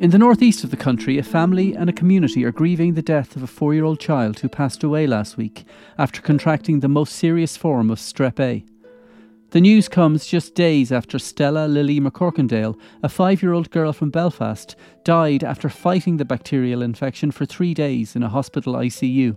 In the northeast of the country, a family and a community are grieving the death of a four year old child who passed away last week after contracting the most serious form of strep A. The news comes just days after Stella Lily McCorkindale, a five year old girl from Belfast, died after fighting the bacterial infection for three days in a hospital ICU.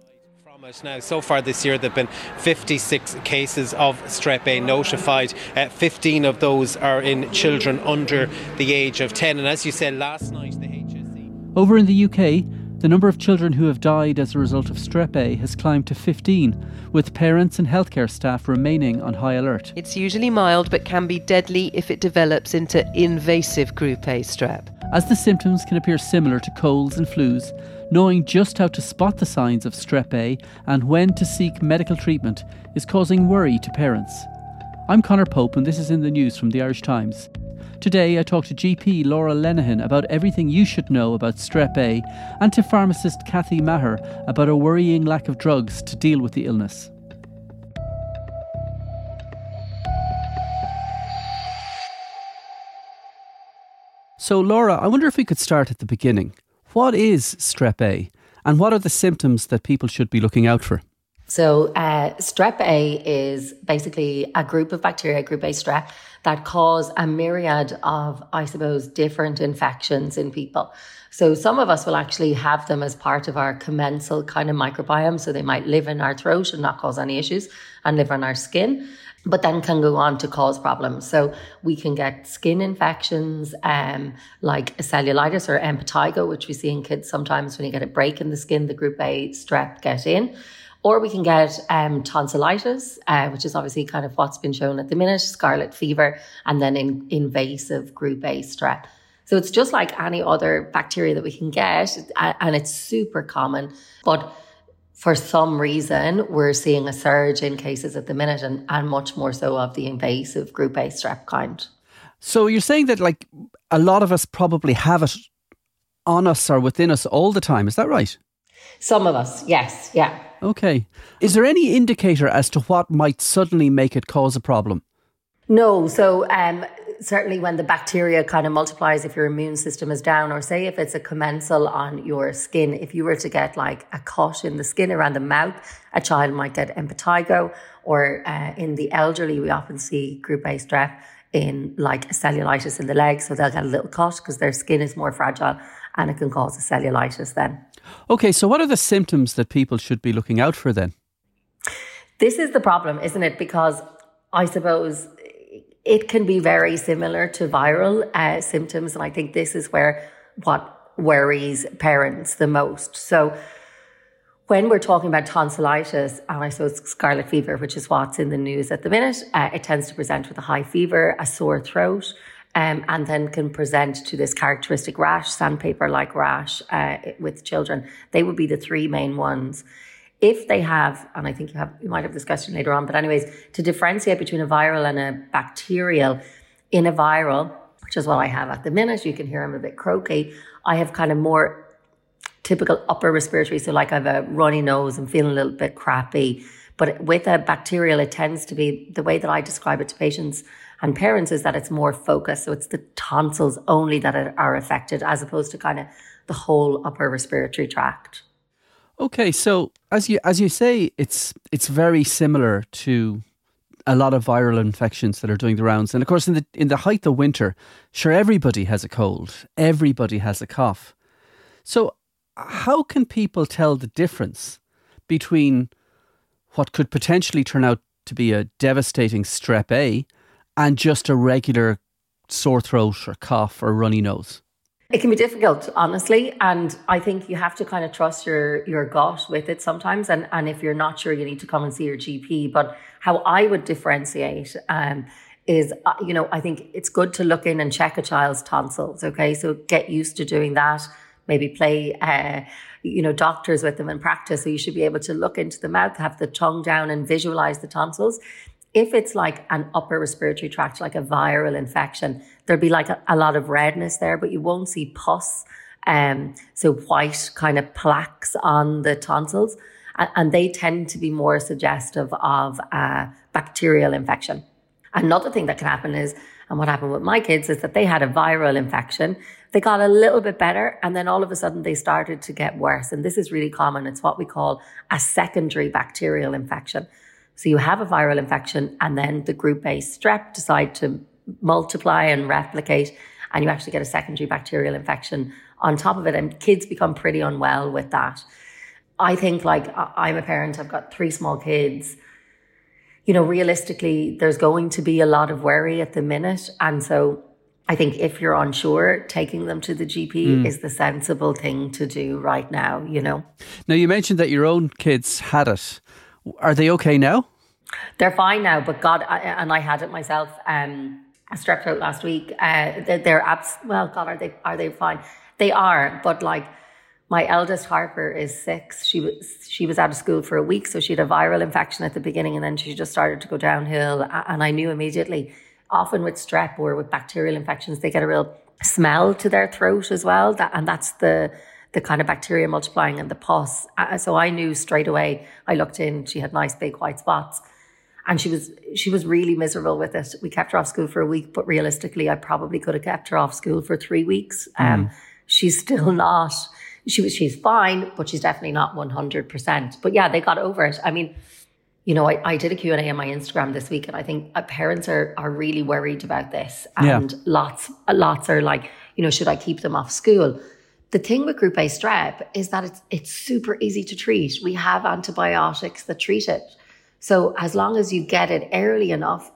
Now, so far this year, there have been 56 cases of strep A notified. Uh, 15 of those are in children under the age of 10. And as you said last night, the HSE. Over in the UK, the number of children who have died as a result of strep A has climbed to 15, with parents and healthcare staff remaining on high alert. It's usually mild but can be deadly if it develops into invasive group A strep. As the symptoms can appear similar to colds and flus, knowing just how to spot the signs of strep A and when to seek medical treatment is causing worry to parents. I'm Conor Pope, and this is in the news from the Irish Times. Today, I talked to GP Laura Lenihan about everything you should know about strep A and to pharmacist Kathy Maher about a worrying lack of drugs to deal with the illness. So, Laura, I wonder if we could start at the beginning. What is strep A, and what are the symptoms that people should be looking out for? So, uh, strep A is basically a group of bacteria, group A strep, that cause a myriad of, I suppose, different infections in people. So, some of us will actually have them as part of our commensal kind of microbiome. So, they might live in our throat and not cause any issues and live on our skin but then can go on to cause problems. So we can get skin infections, um, like cellulitis or impetigo, which we see in kids sometimes when you get a break in the skin, the group A strep get in. Or we can get um, tonsillitis, uh, which is obviously kind of what's been shown at the minute, scarlet fever, and then in, invasive group A strep. So it's just like any other bacteria that we can get, and it's super common. But for some reason, we're seeing a surge in cases at the minute and, and much more so of the invasive group A strep kind. So you're saying that like a lot of us probably have it on us or within us all the time. Is that right? Some of us, yes, yeah. Okay. Is there any indicator as to what might suddenly make it cause a problem? No. So um, certainly when the bacteria kind of multiplies, if your immune system is down, or say if it's a commensal on your skin, if you were to get like a cut in the skin around the mouth, a child might get impetigo, or uh, in the elderly, we often see group A strep in like cellulitis in the leg. So they'll get a little cut because their skin is more fragile and it can cause a cellulitis then. Okay, so what are the symptoms that people should be looking out for then? This is the problem, isn't it? Because I suppose it can be very similar to viral uh, symptoms. And I think this is where what worries parents the most. So when we're talking about tonsillitis and I suppose scarlet fever, which is what's in the news at the minute, uh, it tends to present with a high fever, a sore throat, um, and then can present to this characteristic rash, sandpaper like rash uh, with children. They would be the three main ones if they have, and I think you have, you might have this question later on, but anyways, to differentiate between a viral and a bacterial, in a viral, which is what I have at the minute, you can hear I'm a bit croaky. I have kind of more typical upper respiratory, so like I have a runny nose and feeling a little bit crappy. But with a bacterial, it tends to be the way that I describe it to patients and parents is that it's more focused. So it's the tonsils only that are affected as opposed to kind of the whole upper respiratory tract. Okay, so as you as you say, it's it's very similar to a lot of viral infections that are doing the rounds. And of course, in the in the height of winter, sure everybody has a cold, everybody has a cough. So, how can people tell the difference between what could potentially turn out to be a devastating strep A and just a regular sore throat or cough or runny nose? It can be difficult, honestly, and I think you have to kind of trust your your gut with it sometimes. And and if you're not sure, you need to come and see your GP. But how I would differentiate um, is, uh, you know, I think it's good to look in and check a child's tonsils. Okay, so get used to doing that. Maybe play, uh, you know, doctors with them in practice. So you should be able to look into the mouth, have the tongue down, and visualize the tonsils. If it's like an upper respiratory tract, like a viral infection, there'll be like a, a lot of redness there, but you won't see pus. Um, so white kind of plaques on the tonsils, and, and they tend to be more suggestive of a bacterial infection. Another thing that can happen is, And what happened with my kids is that they had a viral infection. They got a little bit better and then all of a sudden they started to get worse. And this is really common. It's what we call a secondary bacterial infection. So you have a viral infection and then the group A strep decide to multiply and replicate and you actually get a secondary bacterial infection on top of it. And kids become pretty unwell with that. I think like I'm a parent, I've got three small kids. You know, realistically, there's going to be a lot of worry at the minute. And so I think if you're unsure, taking them to the GP mm. is the sensible thing to do right now, you know. Now, you mentioned that your own kids had it. Are they okay now? They're fine now, but God, I, and I had it myself. Um, I strep throat last week. Uh, they're, they're abs- well, God, are they are they fine? They are, but like my eldest Harper is six. She was she was out of school for a week, so she had a viral infection at the beginning, and then she just started to go downhill. And I knew immediately. Often with strep or with bacterial infections, they get a real smell to their throat as well, that, and that's the the kind of bacteria multiplying and the pus. So I knew straight away. I looked in; she had nice big white spots, and she was she was really miserable with it. We kept her off school for a week, but realistically, I probably could have kept her off school for three weeks. Um, mm. she's still not she was she's fine, but she's definitely not one hundred percent. But yeah, they got over it. I mean, you know, I, I did a Q and A on my Instagram this week, and I think uh, parents are are really worried about this, and yeah. lots lots are like, you know, should I keep them off school? The thing with group A strep is that it's it's super easy to treat. We have antibiotics that treat it. So as long as you get it early enough,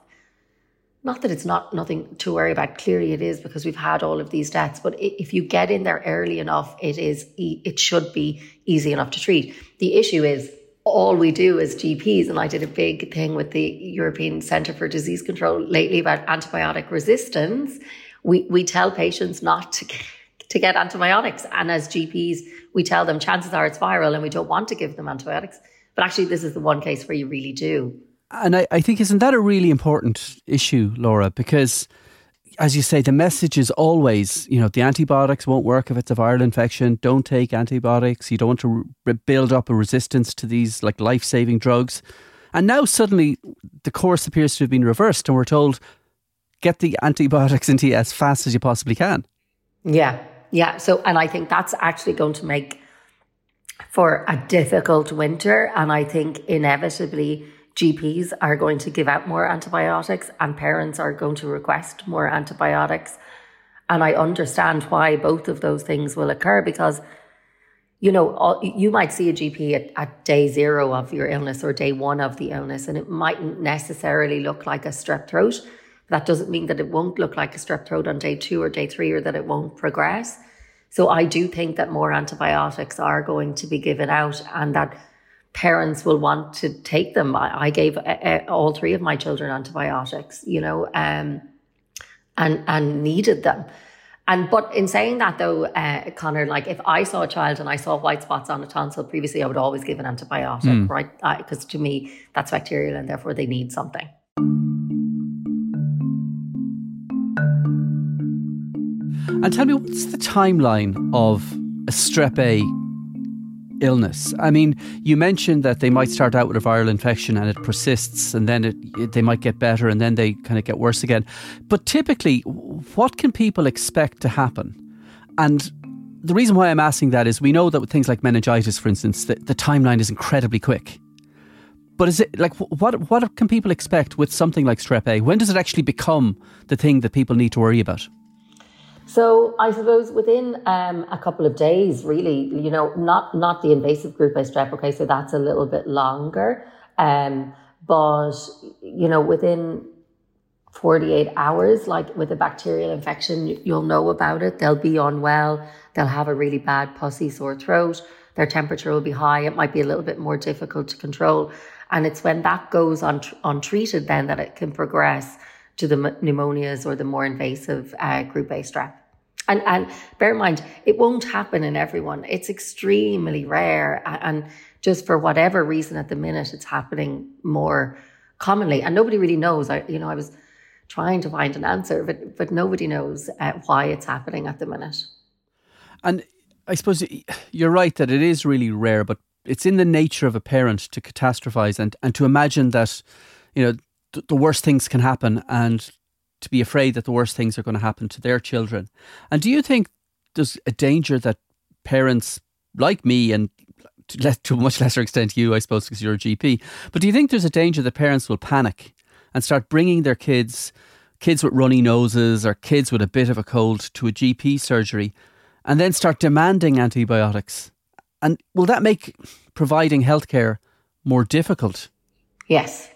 not that it's not nothing to worry about. Clearly, it is because we've had all of these deaths. But if you get in there early enough, it is it should be easy enough to treat. The issue is all we do as GPs, and I did a big thing with the European Centre for Disease Control lately about antibiotic resistance. We we tell patients not to get, to get antibiotics, and as GPs, we tell them chances are it's viral, and we don't want to give them antibiotics. But actually, this is the one case where you really do. And I, I think, isn't that a really important issue, Laura? Because as you say, the message is always, you know, the antibiotics won't work if it's a viral infection. Don't take antibiotics. You don't want to re- build up a resistance to these like life saving drugs. And now suddenly the course appears to have been reversed, and we're told get the antibiotics into you as fast as you possibly can. Yeah, yeah. So, and I think that's actually going to make for a difficult winter. And I think inevitably GPs are going to give out more antibiotics and parents are going to request more antibiotics. And I understand why both of those things will occur because, you know, you might see a GP at, at day zero of your illness or day one of the illness, and it mightn't necessarily look like a strep throat. That doesn't mean that it won't look like a strep throat on day two or day three or that it won't progress. So I do think that more antibiotics are going to be given out and that parents will want to take them. I, I gave uh, all three of my children antibiotics, you know, um, and and needed them. And but in saying that though, uh, Conor, like if I saw a child and I saw white spots on a tonsil previously, I would always give an antibiotic, mm. right? Because to me, that's bacterial and therefore they need something. And tell me, what's the timeline of a strep A illness. I mean, you mentioned that they might start out with a viral infection and it persists, and then it, it, they might get better, and then they kind of get worse again. But typically, what can people expect to happen? And the reason why I'm asking that is we know that with things like meningitis, for instance, the, the timeline is incredibly quick. But is it like what what can people expect with something like strep A? When does it actually become the thing that people need to worry about? So I suppose within um, a couple of days, really, you know, not not the invasive group A strep. Okay, so that's a little bit longer, um, but you know, within 48 hours, like with a bacterial infection, you'll know about it. They'll be unwell. They'll have a really bad pussy sore throat. Their temperature will be high. It might be a little bit more difficult to control. And it's when that goes un- untreated then that it can progress to the pneumonias or the more invasive uh, group A strep. And, and bear in mind, it won't happen in everyone. It's extremely rare. And just for whatever reason at the minute, it's happening more commonly. And nobody really knows. I, you know, I was trying to find an answer, but, but nobody knows uh, why it's happening at the minute. And I suppose you're right that it is really rare, but it's in the nature of a parent to catastrophize and, and to imagine that, you know, the worst things can happen and to be afraid that the worst things are going to happen to their children. And do you think there's a danger that parents like me and to, a much lesser extent you, I suppose, because you're a GP, but do you think there's a danger that parents will panic and start bringing their kids, kids with runny noses or kids with a bit of a cold, to a GP surgery and then start demanding antibiotics? And will that make providing healthcare more difficult? Yes.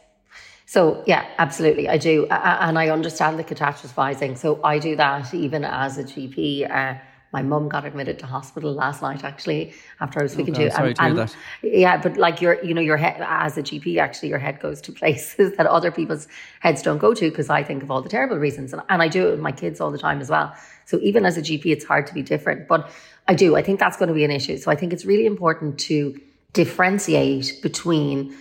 So, yeah, absolutely. I do. And I understand the catastrophizing. So, I do that even as a GP. Uh, my mum got admitted to hospital last night, actually, after I was speaking oh, to you. Sorry and, to hear and, that. Yeah, but like your, you know, your head as a GP, actually, your head goes to places that other people's heads don't go to because I think of all the terrible reasons, and, and I do it with my kids all the time as well. So even as a GP, it's hard to be different, but I do. I think that's going to be an issue. So I think it's really important to differentiate between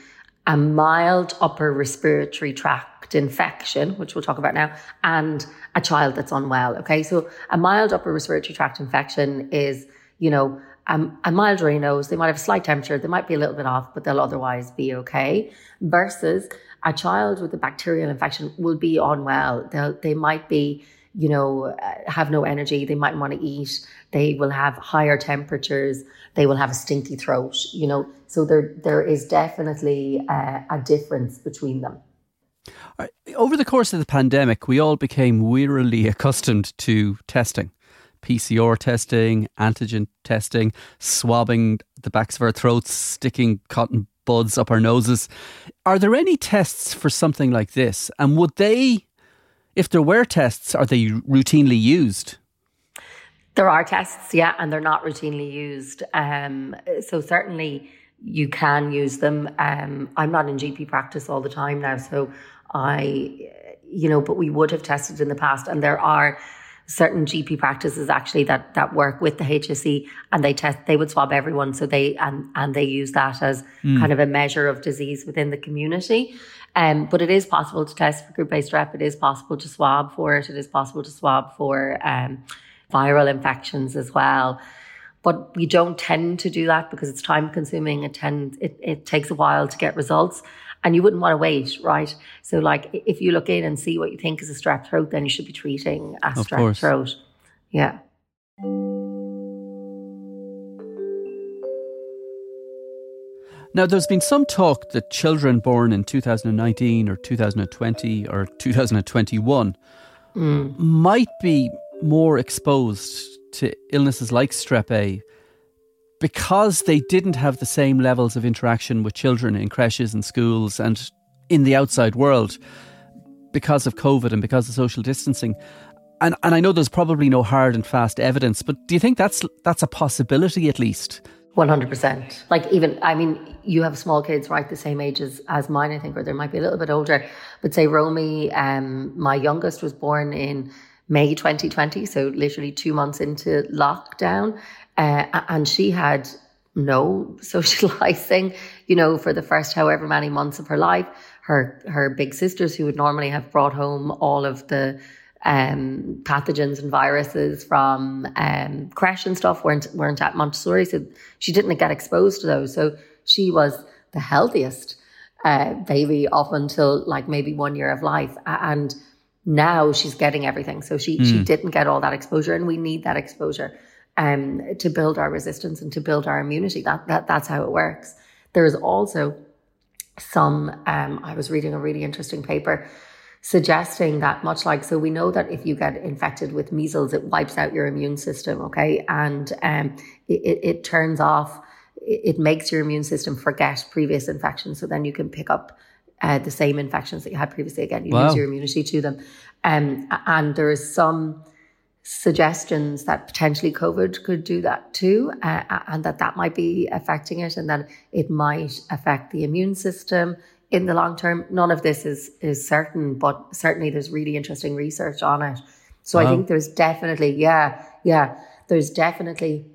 a mild upper respiratory tract infection, which we'll talk about now, and a child that's unwell. Okay. So a mild upper respiratory tract infection is, you know, um, a mild runny nose. They might have a slight temperature. They might be a little bit off, but they'll otherwise be okay. Versus a child with a bacterial infection will be unwell. They'll, they might be, you know, uh, have no energy. They might want to eat. They will have higher temperatures. They will have a stinky throat, you know. So there, there is definitely uh, a difference between them. Over the course of the pandemic, we all became wearily accustomed to testing. PCR testing, antigen testing, swabbing the backs of our throats, sticking cotton buds up our noses. Are there any tests for something like this? And would they, if there were tests, are they routinely used? There are tests, yeah, and they're not routinely used. Um, so certainly you can use them. Um, I'm not in GP practice all the time now, so I, you know, but we would have tested in the past, and there are certain GP practices actually that that work with the HSE, and they test. They would swab everyone, so they and and they use that as mm. kind of a measure of disease within the community. Um, but it is possible to test for group A strep. It is possible to swab for it. It is possible to swab for um, viral infections as well. But we don't tend to do that because it's time consuming. It tends, it, it takes a while to get results and you wouldn't want to wait, right? So like if you look in and see what you think is a strep throat, then you should be treating a strep throat. Yeah. Now, there's been some talk that children born in 2019 or 2020 or 2021 mm. might be more exposed to illnesses like strep A because they didn't have the same levels of interaction with children in creches and schools and in the outside world because of COVID and because of social distancing. And and I know there's probably no hard and fast evidence, but do you think that's that's a possibility at least? One hundred percent. Like even I mean, you have small kids right the same age as, as mine, I think, or they might be a little bit older. But say Romy, um, my youngest was born in May 2020, so literally two months into lockdown. Uh, and she had no socializing, you know, for the first however many months of her life. Her, her big sisters, who would normally have brought home all of the um, pathogens and viruses from um, creche and stuff, weren't, weren't at Montessori. So she didn't get exposed to those. So she was the healthiest uh, baby up until like maybe one year of life. And now she's getting everything. So she, mm. she hmm. didn't get all that exposure and we need that exposure um, to build our resistance and to build our immunity. That, that That's how it works. There is also some, um, I was reading a really interesting paper suggesting that much like, so we know that if you get infected with measles, it wipes out your immune system, okay? And um, it, it turns off, it makes your immune system forget previous infections. So then you can pick up uh, the same infections that you had previously again. You wow. lose your immunity to them. Um, and there is some suggestions that potentially COVID could do that too, uh, and that that might be affecting it, and that it might affect the immune system in the long term. None of this is is certain, but certainly there's really interesting research on it. So wow. I think there's definitely, yeah, yeah, there's definitely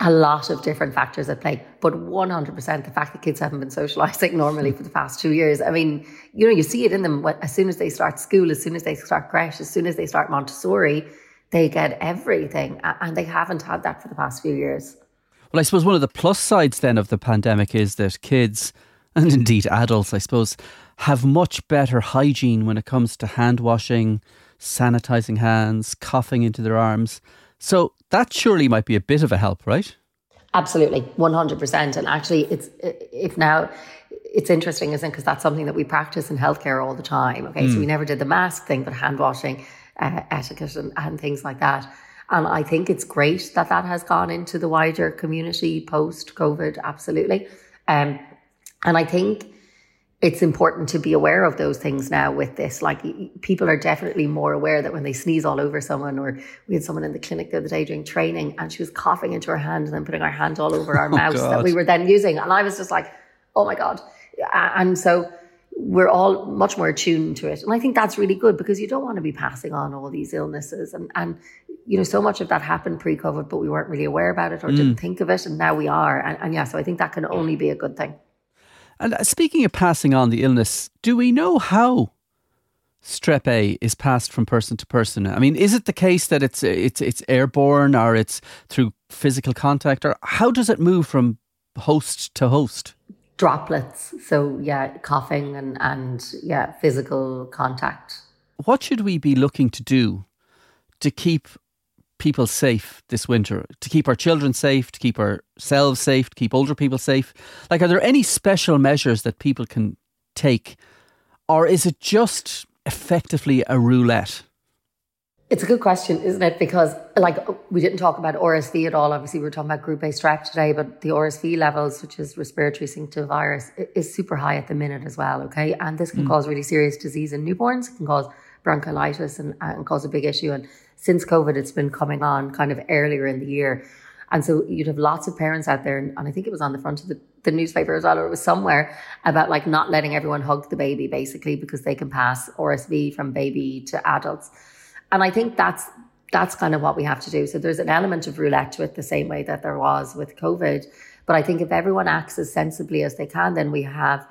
a lot of different factors at play, but 100% the fact that kids haven't been socializing normally for the past two years. I mean, you know, you see it in them as soon as they start school, as soon as they start creche, as soon as they start Montessori, they get everything. And they haven't had that for the past few years. Well, I suppose one of the plus sides then of the pandemic is that kids, and indeed adults, I suppose, have much better hygiene when it comes to hand washing, sanitizing hands, coughing into their arms. So that surely might be a bit of a help, right? Absolutely, 100%. And actually, it's if now it's interesting, isn't it? Because that's something that we practice in healthcare all the time. Okay, mm. so we hmm. never did the mask thing, but hand washing, uh, etiquette, and, and things like that. And I think it's great that that has gone into the wider community post COVID. Absolutely. Um, and I think it's important to be aware of those things now with this. Like people are definitely more aware that when they sneeze all over someone, or we had someone in the clinic the other day doing training and she was coughing into her hand and then putting her hand all over our oh, God. that we were then using. And I was just like, oh my God. And so we're all much more attuned to it. And I think that's really good because you don't want to be passing on all these illnesses. And, and you know, so much of that happened pre COVID, but we weren't really aware about it or mm. didn't think of it. And now we are. And, and yeah, so I think that can only be a good thing. And uh, speaking of passing on the illness, do we know how strep A is passed from person to person? I mean, is it the case that it's it's it's airborne or it's through physical contact, or how does it move from host to host? Droplets. So yeah, coughing and and yeah, physical contact. What should we be looking to do to keep people safe this winter, to keep our children safe, to keep ourselves safe, to keep older people safe? Like, are there any special measures that people can take? Or is it just effectively a roulette? It's a good question, isn't it? Because, like, we didn't talk about RSV at all. Obviously, we were talking about group A strep today, but the RSV levels, which is respiratory syncytial virus, is super high at the minute as well. Okay. And this can mm. cause really serious disease in newborns. It can cause bronchiolitis and, and cause a big issue. And since COVID, it's been coming on kind of earlier in the year. And so you'd have lots of parents out there, and, I think it was on the front of the, the newspaper as well, or it was somewhere about like not letting everyone hug the baby basically because they can pass RSV from baby to adults. And I think that's that's kind of what we have to do. So there's an element of roulette to it the same way that there was with COVID. But I think if everyone acts as sensibly as they can, then we have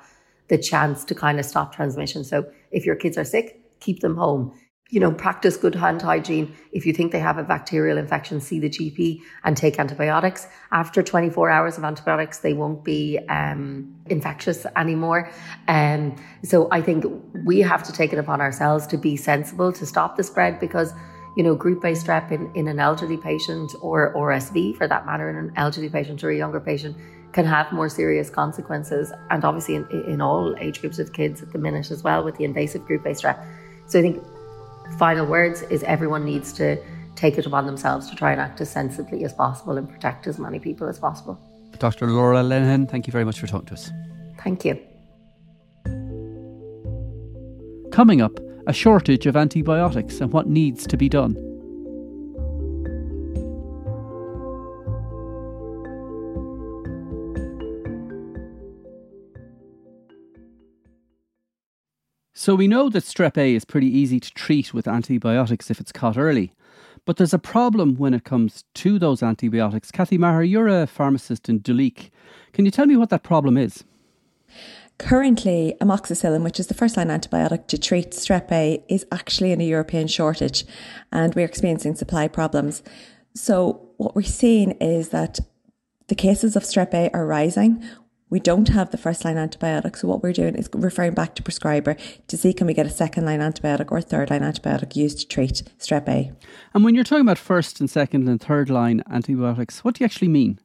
the chance to kind of stop transmission. So if your kids are sick, keep them home. You know, practice good hand hygiene. If you think they have a bacterial infection, see the GP and take antibiotics. After 24 hours of antibiotics, they won't be um, infectious anymore. Um, so I think we have to take it upon ourselves to be sensible to stop the spread because you know, group A strep in, in an elderly patient or RSV for that matter in an elderly patient or a younger patient can have more serious consequences. And obviously in, in all age groups of kids at the minute as well with the invasive group A strep. So I think final words is everyone needs to take it upon themselves to try and act as sensibly as possible and protect as many people as possible. Dr. Laura Lenihan, thank you very much for talking to us. Thank you. Coming up, a shortage of antibiotics and what needs to be done. So we know that strep A is pretty easy to treat with antibiotics if it's caught early. But there's a problem when it comes to those antibiotics. Kathy Maher, you're a pharmacist in Duleek. Can you tell me what that problem is? Currently, amoxicillin, which is the first line antibiotic to treat strep A, is actually in a European shortage and we're experiencing supply problems. So, what we're seeing is that the cases of strep A are rising we don't have the first line antibiotic. So what we're doing is referring back to prescriber to see can we get a second line antibiotic or third line antibiotic used to treat strep A. And when you're talking about first and second and third line antibiotics, what do you actually mean?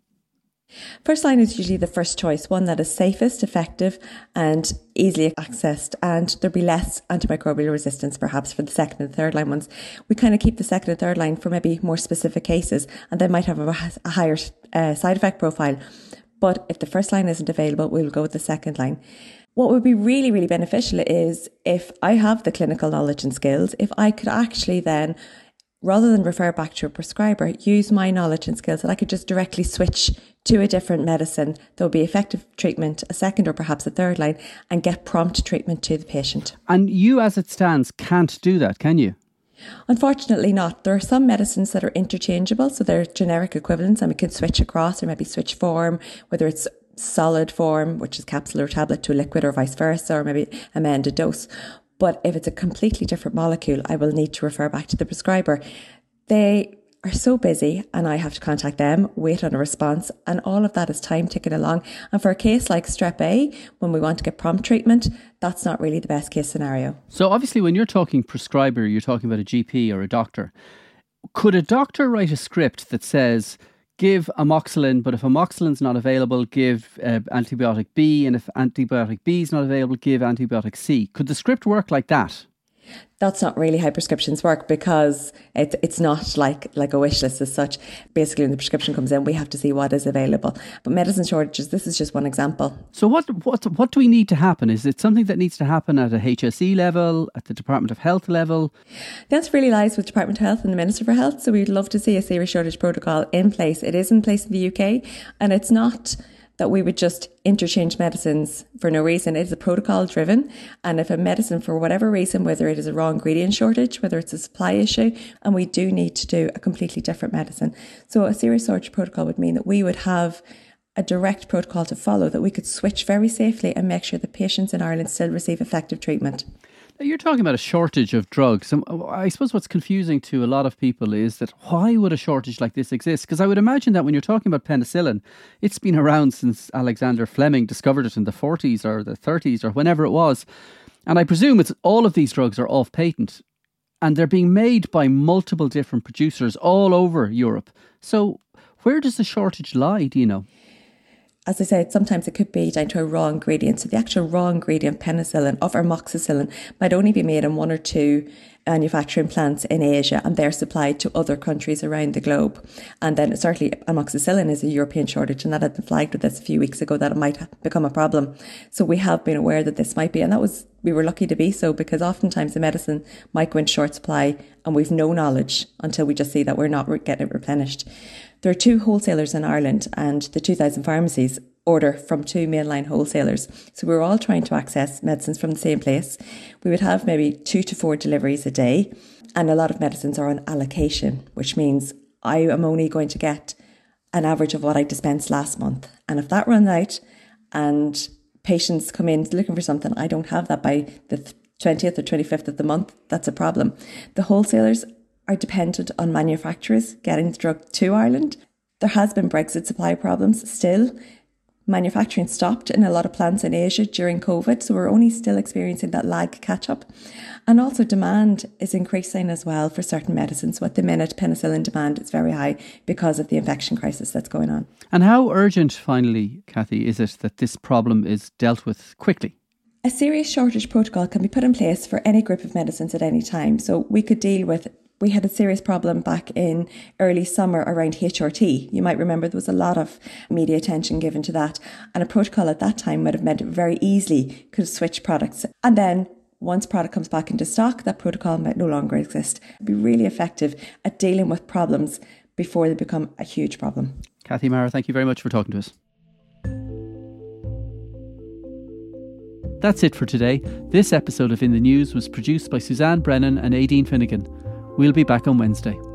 First line is usually the first choice, one that is safest, effective, and easily accessed, and there'll be less antimicrobial resistance perhaps for the second and third line ones. We kind of keep the second and third line for maybe more specific cases, and they might have a, a higher uh, side effect profile. But if the first line isn't available, we'll go with the second line. What would be really, really beneficial is if I have the clinical knowledge and skills, if I could actually then, rather than refer back to a prescriber, use my knowledge and skills that I could just directly switch to a different medicine that would be effective treatment, a second or perhaps a third line, and get prompt treatment to the patient. And you, as it stands, can't do that, can you? Unfortunately, not. There are some medicines that are interchangeable, so they're generic equivalents, and we can switch across or maybe switch form, whether it's solid form, which is capsule or tablet, to liquid or vice versa, or maybe amend a dose. But if it's a completely different molecule, I will need to refer back to the prescriber. They are so busy and I have to contact them, wait on a response, and all of that is time ticking along. And for a case like strep A, when we want to get prompt treatment, that's not really the best case scenario. So, obviously, when you're talking prescriber, you're talking about a GP or a doctor. Could a doctor write a script that says, give amoxicillin, but if amoxicillin's not available, give uh, antibiotic B, and if antibiotic B is not available, give antibiotic C? Could the script work like that? That's not really how prescriptions work because it, it's not like like a wish list as such. Basically, when the prescription comes in, we have to see what is available. But medicine shortages, this is just one example. So what what what do we need to happen? Is it something that needs to happen at a HSE level, at the Department of Health level? The answer really lies with Department of Health and the Minister for Health. So we'd love to see a serious shortage protocol in place. It is in place in the UK, and it's not that we would just interchange medicines for no reason. It is a protocol driven. And if a medicine, for whatever reason, whether it is a raw ingredient shortage, whether it's a supply issue, and we do need to do a completely different medicine. So a serious shortage protocol would mean that we would have a direct protocol to follow that we could switch very safely and make sure that patients in Ireland still receive effective treatment. You're talking about a shortage of drugs. Uh, I suppose what's confusing to a lot of people is that why would a shortage like this exist? Because I would imagine that when you're talking about penicillin, it's been around since Alexander Fleming discovered it in the 40s or the 30s or whenever it was. And I presume it's all of these drugs are off patent and they're being made by multiple different producers all over Europe. So where does the shortage lie, do you know? As I said, sometimes it could be down to a raw ingredient. So the actual raw ingredient, penicillin or amoxicillin, might only be made in one or two manufacturing plants in Asia and they're supplied to other countries around the globe. And then certainly amoxicillin is a European shortage and that had been flagged with us a few weeks ago that it might become a problem. So we have been aware that this might be, and that was, we were lucky to be so because oftentimes the medicine might go in short supply and we've no knowledge until we just see that we're not getting it replenished. There are two wholesalers in Ireland and the 2,000 pharmacies order from two mainline wholesalers. So we are all trying to access medicines from the same place. We would have maybe two to four deliveries a day, and a lot of medicines are on allocation, which means I am only going to get an average of what I dispensed last month. And if that runs out and patients come in looking for something, I don't have that by the 20th or 25th of the month, that's a problem. The wholesalers are dependent on manufacturers getting the drug to Ireland. There has been Brexit supply problems still manufacturing stopped in a lot of plants in Asia during COVID. So we're only still experiencing that lag catch up. And also demand is increasing as well for certain medicines. So at the minute, penicillin demand is very high because of the infection crisis that's going on. And how urgent, finally, Kathy, is it that this problem is dealt with quickly? A serious shortage protocol can be put in place for any group of medicines at any time. So we could deal with we had a serious problem back in early summer around HRT. You might remember there was a lot of media attention given to that, and a protocol at that time would have meant very easily could have switched products. And then once product comes back into stock, that protocol might no longer exist. It'd be really effective at dealing with problems before they become a huge problem. Kathy Maher, thank you very much for talking to us. That's it for today. This episode of In the News was produced by Suzanne Brennan and Aideen Finnegan. We'll be back on Wednesday.